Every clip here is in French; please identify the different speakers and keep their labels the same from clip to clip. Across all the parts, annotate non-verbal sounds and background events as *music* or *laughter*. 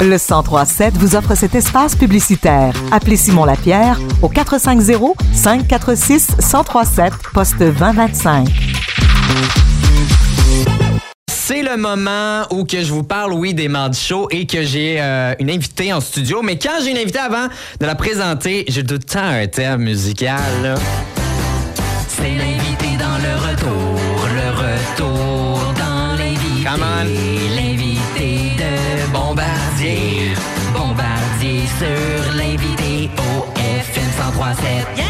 Speaker 1: Le 1037 vous offre cet espace publicitaire. Appelez Simon Lapierre au 450 546 1037 poste 2025.
Speaker 2: C'est le moment où que je vous parle, oui, des mardis shows et que j'ai euh, une invitée en studio. Mais quand j'ai une invitée avant de la présenter, j'ai tout le temps un thème musical.
Speaker 3: C'est l'invité dans le retour, le retour dans l'invité.
Speaker 2: Come on.
Speaker 3: Bombardier. Bombardier sur l'invité au FM 1037. Yeah!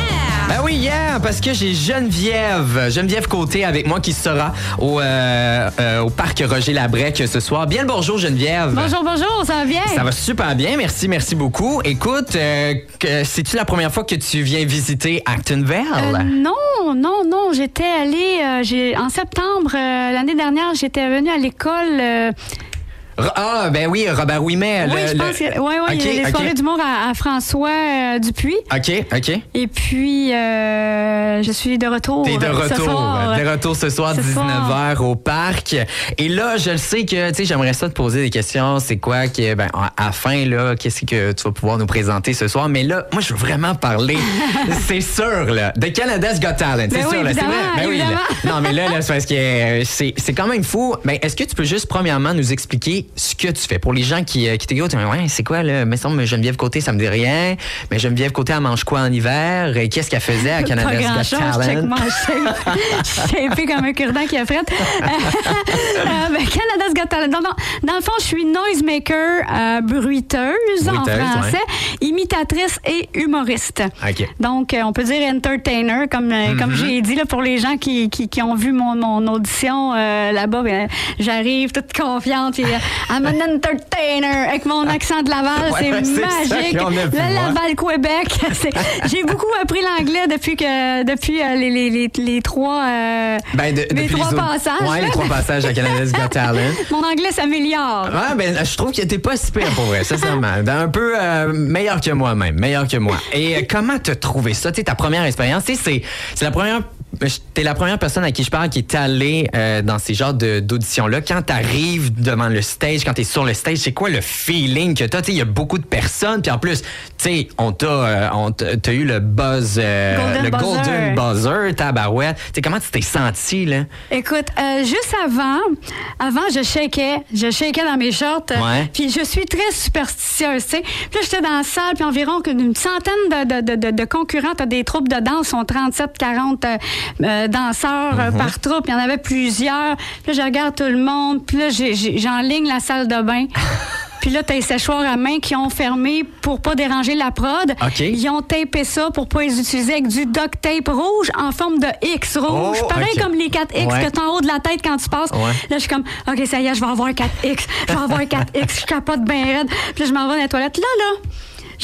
Speaker 2: Ben oui, hier, parce que j'ai Geneviève, Geneviève Côté avec moi qui sera au, euh, euh, au parc Roger Labrec ce soir. Bien le bonjour, Geneviève.
Speaker 4: Bonjour, bonjour, ça va bien?
Speaker 2: Ça va super bien, merci, merci beaucoup. Écoute, euh, c'est-tu la première fois que tu viens visiter Actonville?
Speaker 4: Euh, non, non, non, j'étais allée, euh, j'ai, en septembre euh, l'année dernière, j'étais venue à l'école.
Speaker 2: Ah, ben oui, Robert Ouimet.
Speaker 4: oui,
Speaker 2: le-
Speaker 4: je pense
Speaker 2: le-
Speaker 4: que, ouais, ouais, il y a les soirées d'humour à, à François euh, Dupuis.
Speaker 2: OK, OK.
Speaker 4: Et puis, euh, je suis de retour.
Speaker 2: T'es de
Speaker 4: ce
Speaker 2: retour.
Speaker 4: soir.
Speaker 2: De retour ce soir,
Speaker 4: Ce
Speaker 2: 19h au parc. Et là, je le sais que, tu sais, j'aimerais ça te poser des questions. C'est quoi que, ben, à la fin, là, qu'est-ce que tu vas pouvoir nous présenter ce soir? Mais là, moi, je veux vraiment parler, *laughs* c'est sûr, là, de Canada's Got Talent. C'est
Speaker 4: Ben
Speaker 2: sûr,
Speaker 4: oui,
Speaker 2: là, c'est vrai. Ben oui, là.
Speaker 4: évidemment.
Speaker 2: Non, mais là, là c'est parce que euh, c'est quand même fou. Ben, est-ce que tu peux juste, premièrement, nous expliquer ce que tu fais? Pour les gens qui, euh, qui t'écoutent, ouais, c'est quoi, là? Me semble, Geneviève Côté, ça me dit rien. Mais Geneviève Côté, elle mange quoi en hiver? Et qu'est-ce qu'elle faisait à
Speaker 4: Pas
Speaker 2: Canada's
Speaker 4: grand
Speaker 2: Got
Speaker 4: chose,
Speaker 2: Talent?
Speaker 4: check mon shape. *laughs* Je comme un cure-dent qui a. *laughs* Euh, Canada's Got Talent. Dans, dans- dans le fond, je suis noisemaker, euh, bruiteuse, en français, imitatrice et humoriste. Donc, euh, on peut dire entertainer, comme, euh,
Speaker 2: Mm-hmm.
Speaker 4: comme j'ai dit, là, pour les gens qui, qui, qui ont vu mon, mon audition euh, là-bas, ben, j'arrive toute confiante, puis I'm an entertainer, avec mon accent de Laval,
Speaker 2: Ouais,
Speaker 4: c'est magique. Le
Speaker 2: ouais.
Speaker 4: Laval, Québec. *laughs* C'est- J'ai beaucoup appris l'anglais depuis que depuis euh, les, les, les, les trois, euh,
Speaker 2: Ben, de-
Speaker 4: les trois passages.
Speaker 2: Ouais, les trois passages à Canada's Got Talent. *laughs*
Speaker 4: Mon anglais s'améliore.
Speaker 2: Ouais, ben, je trouve que t'es pas si pire pour vrai, *laughs* sincèrement. Un peu euh, meilleur que moi même, meilleur que moi. Et comment t'as trouvé ça? Ta première expérience, c'est la première. T'es la première personne à qui je parle qui est allée euh, dans ces genres d'auditions-là. Quand t'arrives devant le stage, quand t'es sur le stage, c'est quoi le feeling que t'as? Il y a beaucoup de personnes, puis en plus, tu on t'a, euh, on t'a t'as eu le buzz, euh,
Speaker 4: Golden
Speaker 2: le
Speaker 4: buzzer.
Speaker 2: golden buzzer, tabarouette. Tu sais, comment tu t'es senti, là?
Speaker 4: Écoute, euh, juste avant, avant, je shakeais. Je shakeais dans mes shorts. Puis je suis très superstitieuse, tu sais. Puis là, j'étais dans la salle, puis environ une centaine de, de, de, de, de concurrents. T'as des troupes de danse, sont 37, 40 euh, danseurs euh, par troupe. Il y en avait plusieurs. Puis là, je regarde tout le monde. Puis là, j'enligne la salle de bain. *laughs* Puis là, t'as les séchoirs à main qui ont fermé pour pas déranger la prod. Ils ont tapé ça pour pas les utiliser avec du duct tape rouge en forme de X rouge.
Speaker 2: Oh,
Speaker 4: Pareil comme les 4X
Speaker 2: Ouais.
Speaker 4: que t'as en haut de la tête quand tu passes.
Speaker 2: Ouais.
Speaker 4: Là, je suis comme, OK, ça y est, je vais avoir 4X. Je vais avoir 4X. Je capote bien raide. Puis là, je m'en vais dans les toilettes. Là, là,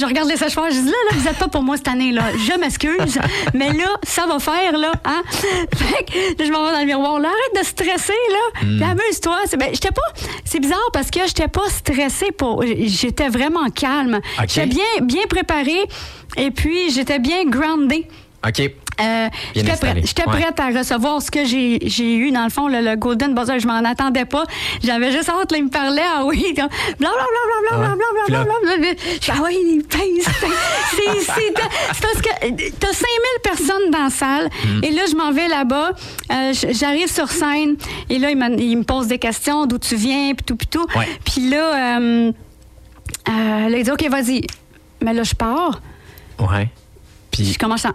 Speaker 4: je regarde les séchoirs. Je dis, là, là, vous êtes pas pour moi cette année, là. Je m'excuse. mais là, ça va faire, là. Hein? Fait que là, je m'en vais dans le miroir. Là, arrête de stresser, là.
Speaker 2: Hmm.
Speaker 4: Amuse-toi. C'est, ben, j'étais pas, c'est bizarre parce que j'étais pas stressée pour, j'étais vraiment calme.
Speaker 2: OK.
Speaker 4: J'étais bien, bien préparée. Et puis, j'étais bien groundée.
Speaker 2: OK.
Speaker 4: Euh, j'étais prête,
Speaker 2: Ouais.
Speaker 4: à recevoir ce que j'ai eu, dans le fond, le, le Golden Buzzer. Je m'en attendais pas. J'avais juste hâte, là, il me parlait, ah oui, blablabla, blablabla, blablabla. Ah oui, il pèse. *laughs* C'est parce que t'as 5000 personnes dans la salle.
Speaker 2: Mm.
Speaker 4: Et là, je m'en vais là-bas. Euh, J'arrive sur scène. Et là, il, me pose des questions, d'où tu viens, puis tout, puis tout.
Speaker 2: Ouais.
Speaker 4: Puis là, euh, euh, là, il dit, OK, vas-y. Mais là, je pars.
Speaker 2: Ouais. Puis.
Speaker 4: Je commence à.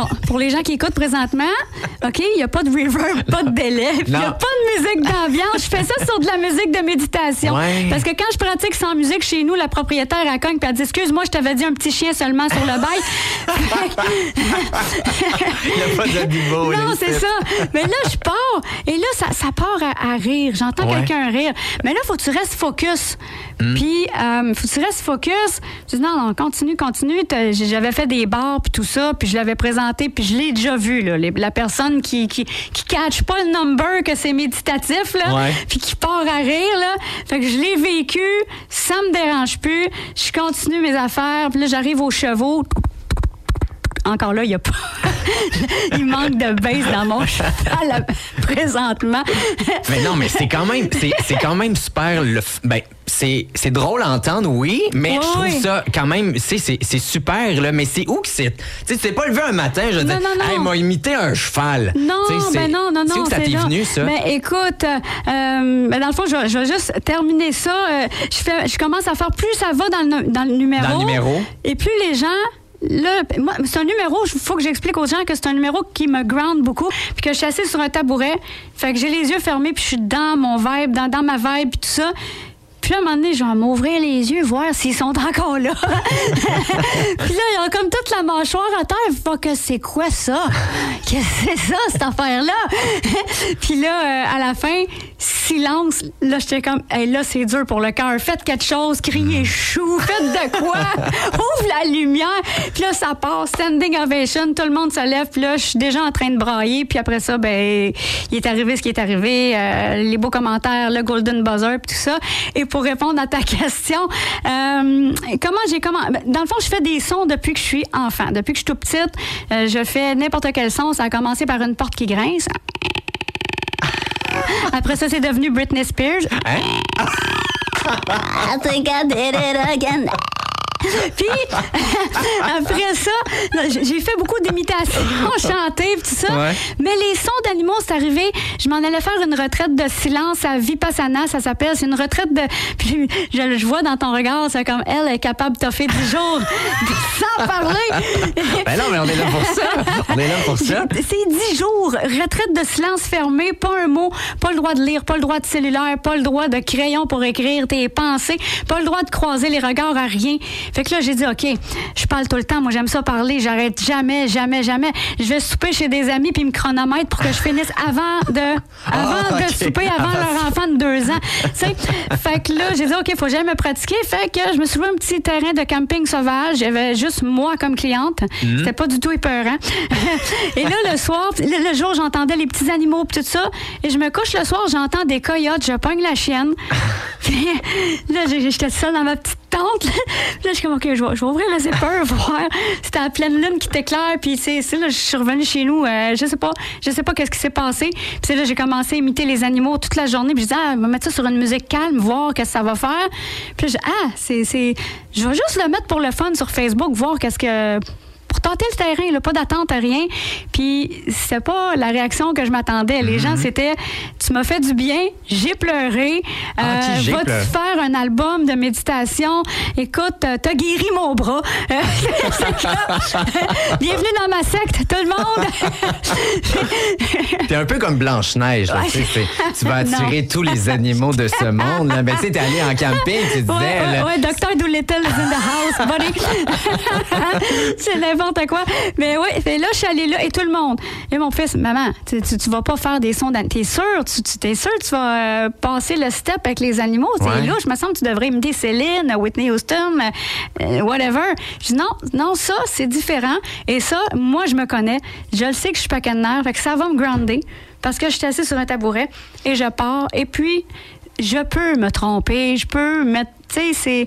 Speaker 4: Bon, pour les gens qui écoutent présentement, OK, il n'y a pas de reverb, pas de délai, il n'y a pas de musique d'ambiance. Je fais ça sur de la musique de méditation.
Speaker 2: Ouais.
Speaker 4: Parce que quand je pratique sans musique chez nous, la propriétaire, elle cogne puis elle dit Excuse-moi, je t'avais dit un petit chien seulement sur le bail. *laughs*
Speaker 2: Il n'y a pas de
Speaker 4: Non, c'est ça. Mais là, je pars. Et là, ça, ça part à, à rire. J'entends
Speaker 2: Ouais.
Speaker 4: quelqu'un rire. Mais là, faut que tu restes focus. Puis, euh, faut que tu restes focus. Je dis, non, non, continue, continue. J'avais fait des bars, puis tout ça, puis je l'avais présenté, puis je l'ai déjà vu, là. Les- la personne qui, qui, qui catch pas le number que c'est méditatif, là,
Speaker 2: Ouais.
Speaker 4: puis qui part à rire, là. Fait que je l'ai vécu, ça me dérange plus. Je continue mes affaires, puis là, j'arrive aux chevaux encore là, il y a pas. *laughs* il manque de base dans mon cheval présentement.
Speaker 2: Mais non, mais c'est quand même, c'est, c'est quand même super. Le, ben, c'est, c'est drôle à entendre, oui, mais
Speaker 4: Oui,
Speaker 2: je trouve ça quand même, c'est, c'est, c'est super, là. Mais c'est où que c'est? Tu sais, pas levé un matin, je
Speaker 4: non.
Speaker 2: hey, m'a imité un cheval.
Speaker 4: Non, ben non, non, non.
Speaker 2: C'est où que ça t'est venu, ça?
Speaker 4: Ben écoute, euh, ben dans le fond, je, vais- je vais juste terminer ça. Euh, je, fais, je commence à faire plus ça va dans le, dans le numéro.
Speaker 2: Dans le numéro.
Speaker 4: Et plus les gens. Là, moi, c'est un numéro, il faut que j'explique aux gens que c'est un numéro qui me ground beaucoup, puis que je suis assise sur un tabouret. Fait que j'ai les yeux fermés, puis je suis dans mon vibe, dans, dans ma vibe, puis tout ça. Puis là, un moment donné, m'ouvrir les yeux, voir s'ils sont encore là. *laughs* puis là, ils ont comme toute la mâchoire à terre. Faut que c'est quoi ça? Qu'est-ce *laughs* que c'est ça, cette affaire-là? *laughs* puis là, euh, à la fin, silence. Là, j'étais comme, hey, là, c'est dur pour le cœur. Faites quelque chose, criez chou, faites de quoi? *laughs* Ouvre la lumière. Puis là, ça part, standing ovation, tout le monde se lève. Puis là, je suis déjà en train de brailler. Puis après ça, ben, il est arrivé ce qui est arrivé, euh, les beaux commentaires, le golden buzzer, puis tout ça. Et pour répondre à ta *laughs* question, euh, comment j'ai comment Dans le fond, je fais des sons depuis que je suis enfant. Depuis que je suis tout petite, euh, je fais n'importe quel son. Ça a commencé par une porte qui grince. Après ça, c'est devenu Britney Spears.
Speaker 2: Hein?
Speaker 4: I think I did it again. Puis, *laughs* après ça, j'ai fait beaucoup d'imitations *laughs* chantées, tout ça.
Speaker 2: Ouais.
Speaker 4: Mais les sons d'animaux, c'est arrivé. Je m'en allais faire une retraite de silence à Vipassana, ça s'appelle. C'est une retraite de. Puis, je, je vois dans ton regard, c'est comme elle est capable de toffer 10 jours *laughs* sans parler.
Speaker 2: Ben non, mais on est là pour ça. On est là pour ça.
Speaker 4: C'est 10 jours, retraite de silence fermé, pas un mot, pas le droit de lire, pas le droit de cellulaire, pas le droit de crayon pour écrire tes pensées, pas le droit de croiser les regards à rien. Fait que là, j'ai dit, OK, je parle tout le temps, moi j'aime ça parler, j'arrête jamais, jamais, jamais. Je vais souper chez des amis puis me chronomètre pour que je finisse avant de, avant
Speaker 2: Ah,
Speaker 4: de
Speaker 2: ok.
Speaker 4: souper, avant leur enfant de deux ans. *laughs* Fait que là, j'ai dit, OK, faut jamais me pratiquer. Fait que je me suis loué un petit terrain de camping sauvage. J'avais juste moi comme cliente. C'était pas du tout épeurant. *laughs* et là, le soir, le, jour, j'entendais les petits animaux tout ça. Et je me couche le soir, j'entends des coyotes, je pogne la chienne. *laughs* Là, j'étais seule dans ma petite Là, je suis comme, OK, je vais, ouvrir le zipper, *laughs* voir. C'était la pleine lune qui t'éclaire. Puis c'est c'est là, je suis revenue chez nous. euh, je sais pas, je sais pas qu'est-ce qui s'est passé. Puis là, j'ai commencé à imiter les animaux toute la journée. Puis je disais, ah, je vais mettre ça sur une musique calme, voir qu'est-ce que ça va faire. Puis là, je ah, c'est, je vais juste le mettre pour le fun sur Facebook, voir qu'est-ce que pour tenter le terrain, là, pas d'attente à rien. Puis c'était pas la réaction que je m'attendais. Les gens, c'était tu m'as fait du bien, j'ai pleuré.
Speaker 2: Ah,
Speaker 4: Euh,
Speaker 2: j'ai
Speaker 4: vas-tu faire un album de méditation? Écoute, t'as guéri mon bras. *laughs* C'est Bienvenue dans ma secte, tout le monde.
Speaker 2: T'es un peu comme Blanche-Neige. là, tu c'est- vas attirer
Speaker 4: Non.
Speaker 2: tous les animaux de ce monde. Là. Ben, tu sais, t'es allé en camping, tu disais.
Speaker 4: Ouais, ouais, ouais, Dr. Doolittle is in the house, buddy. *laughs* *laughs* c'est n'importe quoi. Mais oui, fait là, je suis allée là et tout le monde. Et mon fils, maman, tu, tu, tu vas pas faire des sons. T'es sûr, tu, tu t'es sûr, tu vas euh, passer le step avec les animaux? C'est
Speaker 2: Ouais.
Speaker 4: louche. me semble que tu devrais imiter Céline, Whitney Houston, euh, whatever. Je dis non, non, ça, c'est différent. Et ça, moi, je me connais. Je le sais que je suis pas canard, fait que ça va me grounder parce que je suis assise sur un tabouret et je pars. Et puis, je peux me tromper, je peux mettre. Tu sais, c'est.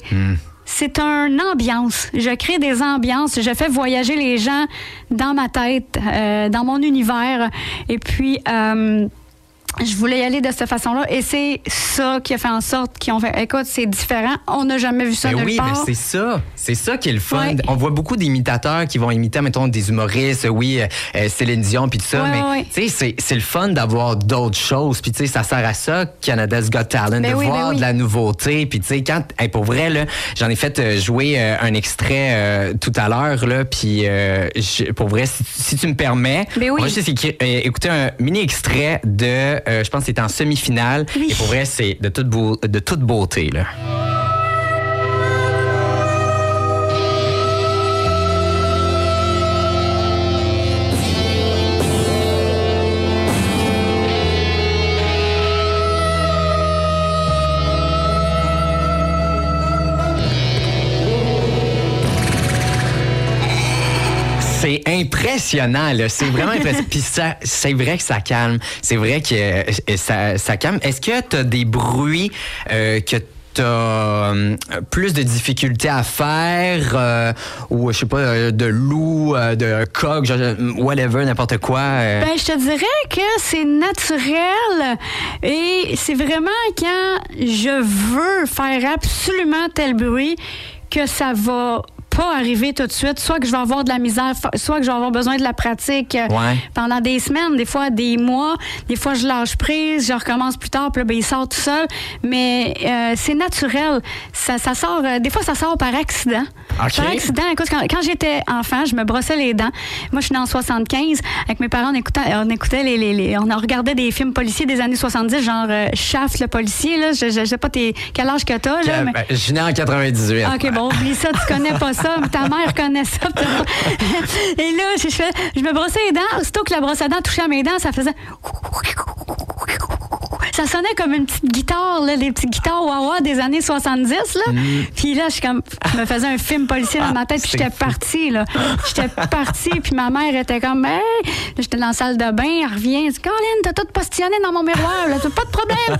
Speaker 4: C'est une ambiance. Je crée des ambiances. Je fais voyager les gens dans ma tête, euh, dans mon univers. Et puis, euh, je voulais y aller de cette façon-là. Et c'est ça qui a fait en sorte qu'ils ont fait écoute, c'est différent. On n'a jamais vu ça
Speaker 2: Ben
Speaker 4: nulle
Speaker 2: oui, ben
Speaker 4: part.
Speaker 2: c'est ça. C'est ça qui est le fun.
Speaker 4: Ouais.
Speaker 2: On voit beaucoup d'imitateurs qui vont imiter, mettons, des humoristes, oui, euh, euh, Céline Dion, puis tout ça.
Speaker 4: Ouais,
Speaker 2: mais,
Speaker 4: ouais, ouais.
Speaker 2: tu sais, c'est- c'est le fun d'avoir d'autres choses. Puis, tu sais, ça sert à ça, Canada's Got Talent,
Speaker 4: Ben
Speaker 2: de
Speaker 4: oui,
Speaker 2: voir
Speaker 4: oui.
Speaker 2: de la nouveauté. Puis, tu sais, quand, hey, pour vrai, là, j'en ai fait euh, jouer euh, un extrait euh, tout à l'heure, là. Puis, pour vrai, si, si tu me permets,
Speaker 4: Ben oui.
Speaker 2: on va juste écri- écouter un mini extrait de, euh, je pense que c'était en semi-finale.
Speaker 4: Oui.
Speaker 2: Et pour vrai, c'est de toute, beau- de toute beauté, là. Impressionnant, là. C'est vraiment impressionnant. *laughs* Puis c'est vrai que ça calme. C'est vrai que euh, ça, ça calme. Est-ce que tu as des bruits euh, que tu as plus de difficultés à faire euh, ou, je sais pas, euh, de loup, euh, de coq, whatever, n'importe quoi? euh?
Speaker 4: Ben, je te dirais que c'est naturel et c'est vraiment quand je veux faire absolument tel bruit que ça va pas arriver tout de suite. Soit que je vais avoir de la misère, soit que je vais avoir besoin de la pratique euh,
Speaker 2: Ouais.
Speaker 4: pendant des semaines, des fois des mois. Des fois, je lâche prise, je recommence plus tard, puis là, ben, il sort tout seul. Mais euh, c'est naturel. Ça, ça sort, euh, des fois, ça sort par accident. Par accident, écoute, quand, quand j'étais enfant, je me brossais les dents. Moi, je suis née en 75. Avec mes parents, on écoutait, on écoutait les, les- les- on regardait des films policiers des années 70, genre euh, Shaft, le policier. Là. Je, je, je sais pas quel âge que t'as. Là, mais-
Speaker 2: ben, je suis né en 98.
Speaker 4: OK, bon, oublie ça, tu connais pas ça, ta mère connaît ça. Et là, je, me brossais les dents, aussitôt que la brosse à dents touchait à mes dents, ça faisait. Ça sonnait comme une petite guitare, là, les petites guitares Wawa des années 70. Là. Puis là, je, suis comme, je me faisais un film policier dans ma tête, puis j'étais partie. là. J'étais partie, puis ma mère était comme, hey! J'étais dans la salle de bain, elle revient, elle dit, Colin, t'as tout postillonné dans mon miroir, là, t'as pas de problème.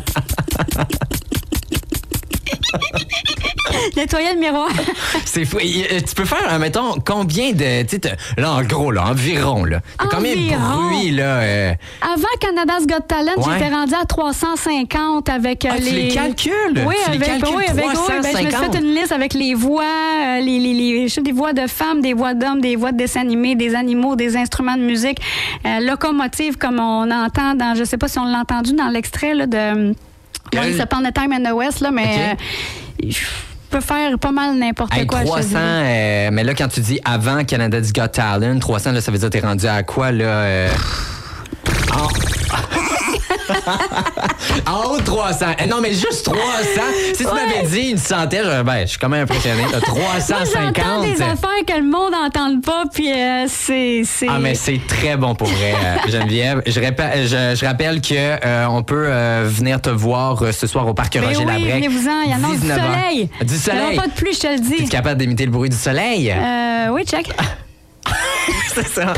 Speaker 4: *laughs* Nettoyer le miroir. *laughs*
Speaker 2: C'est fou. Euh, Tu peux faire, euh, mettons, combien de. Tu là, en gros, là, environ, là. Combien de bruits, là? euh,
Speaker 4: Avant Canada's Got Talent,
Speaker 2: Ouais.
Speaker 4: j'étais rendue à 350 avec euh,
Speaker 2: Ah, tu les calcules?
Speaker 4: Oui,
Speaker 2: Tu les
Speaker 4: avec,
Speaker 2: calcules,
Speaker 4: oui, avec oui, ben, je me suis
Speaker 2: 350.
Speaker 4: fait une liste avec les voix, euh, les, les, les- je sais, des voix de femmes, des voix d'hommes, des voix de dessins animés, des animaux, des instruments de musique, locomotive comme on entend dans, je sais pas si on l'a entendu dans l'extrait là, de Once Upon a Time in the West, là, mais euh, je peux faire pas mal n'importe
Speaker 2: Hey,
Speaker 4: quoi. je te
Speaker 2: 300,
Speaker 4: dirais.
Speaker 2: euh, mais là, quand tu dis avant Canada's Got Talent, 300, là, ça veut dire que t'es rendu à quoi, là? euh, En... *laughs* en haut de 300. Eh, non, mais juste 300. Si tu
Speaker 4: Ouais.
Speaker 2: m'avais dit une centaine, j'aurais- ben, je suis quand même impressionné. T'as
Speaker 4: Moi, j'entends
Speaker 2: 350.
Speaker 4: des affaires que le monde n'entend pas, puis euh, c'est...
Speaker 2: Ah, mais c'est très bon pour vrai, euh, *laughs* Geneviève. Je, répè- je, je rappelle que euh, on peut euh, venir te voir euh, ce soir au parc Roger
Speaker 4: oui,
Speaker 2: Labrec.
Speaker 4: venez-vous-en, il y en a du
Speaker 2: 19 heures.
Speaker 4: soleil.
Speaker 2: Du
Speaker 4: Il n'y en
Speaker 2: soleil.
Speaker 4: a pas de pluie, je te le dis.
Speaker 2: Es-tu capable d'imiter le bruit du soleil?
Speaker 4: Euh, oui, check. *laughs* *laughs*
Speaker 2: C'est ça.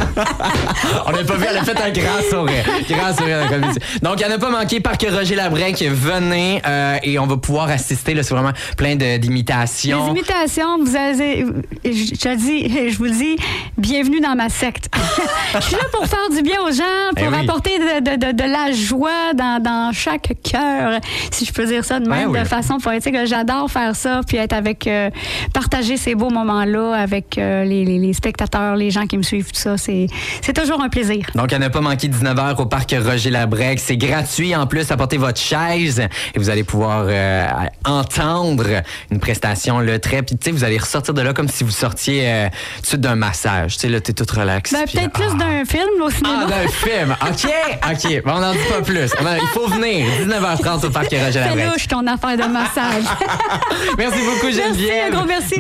Speaker 2: On n'a pas vu, elle a fait un grand sourire. Grand sourire la comédie. Donc, il n'y en a pas manqué. Parc Roger Labrec, venez euh, et on va pouvoir assister. là, C'est vraiment plein de-
Speaker 4: Les
Speaker 2: d'imitations.
Speaker 4: imitations, vous avez, je, dis, je vous le dis, bienvenue dans ma secte. *laughs* je suis là pour faire du bien aux gens, pour
Speaker 2: Ben oui.
Speaker 4: apporter de, de- de- de la joie dans, dans chaque cœur, si je peux dire ça de même,
Speaker 2: Ben oui.
Speaker 4: de façon poétique. J'adore faire ça, puis être avec, euh, partager ces beaux moments-là avec euh, les, les- les spectateurs, les gens qui me suivent, tout ça. C'est c'est toujours un plaisir.
Speaker 2: Donc, en a pas manqué 19h au parc Roger Labrec. C'est gratuit en plus. Apportez votre chaise et vous allez pouvoir euh, entendre une prestation là, très. Puis, tu sais, vous allez ressortir de là comme si vous sortiez euh, tout d'un massage. Tu sais, là, t'es toute relax.
Speaker 4: Ben, peut-être
Speaker 2: ah.
Speaker 4: plus d'un film là, au cinéma.
Speaker 2: Ah, d'un film. OK, OK. Bon, on n'en dit pas plus. Il faut venir. 19h30 au parc Roger
Speaker 4: C'est
Speaker 2: Labrec.
Speaker 4: louche ton affaire de massage. *laughs*
Speaker 2: Merci beaucoup,
Speaker 4: merci,
Speaker 2: Geneviève.
Speaker 4: un gros merci.